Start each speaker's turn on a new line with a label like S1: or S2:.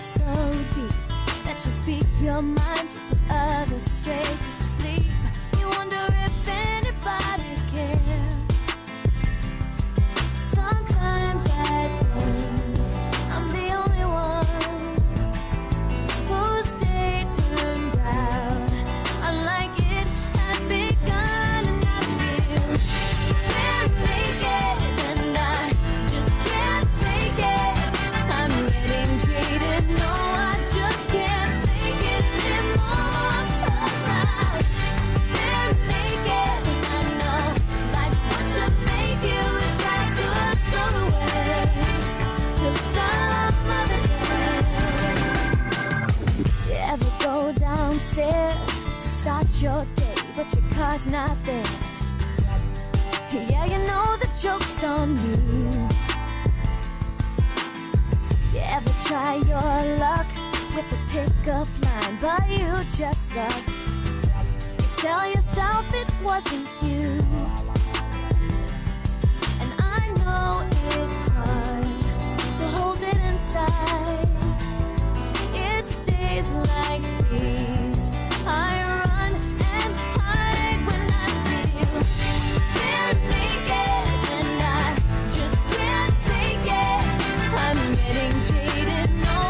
S1: so deep that you speak your mind, you put others straight to sleep? You wonder if downstairs to start your day, but your car's not there? Yeah, you know the joke's on you. You ever try your luck with a pickup line, but you just suck? You tell yourself it wasn't you. Getting jaded, no,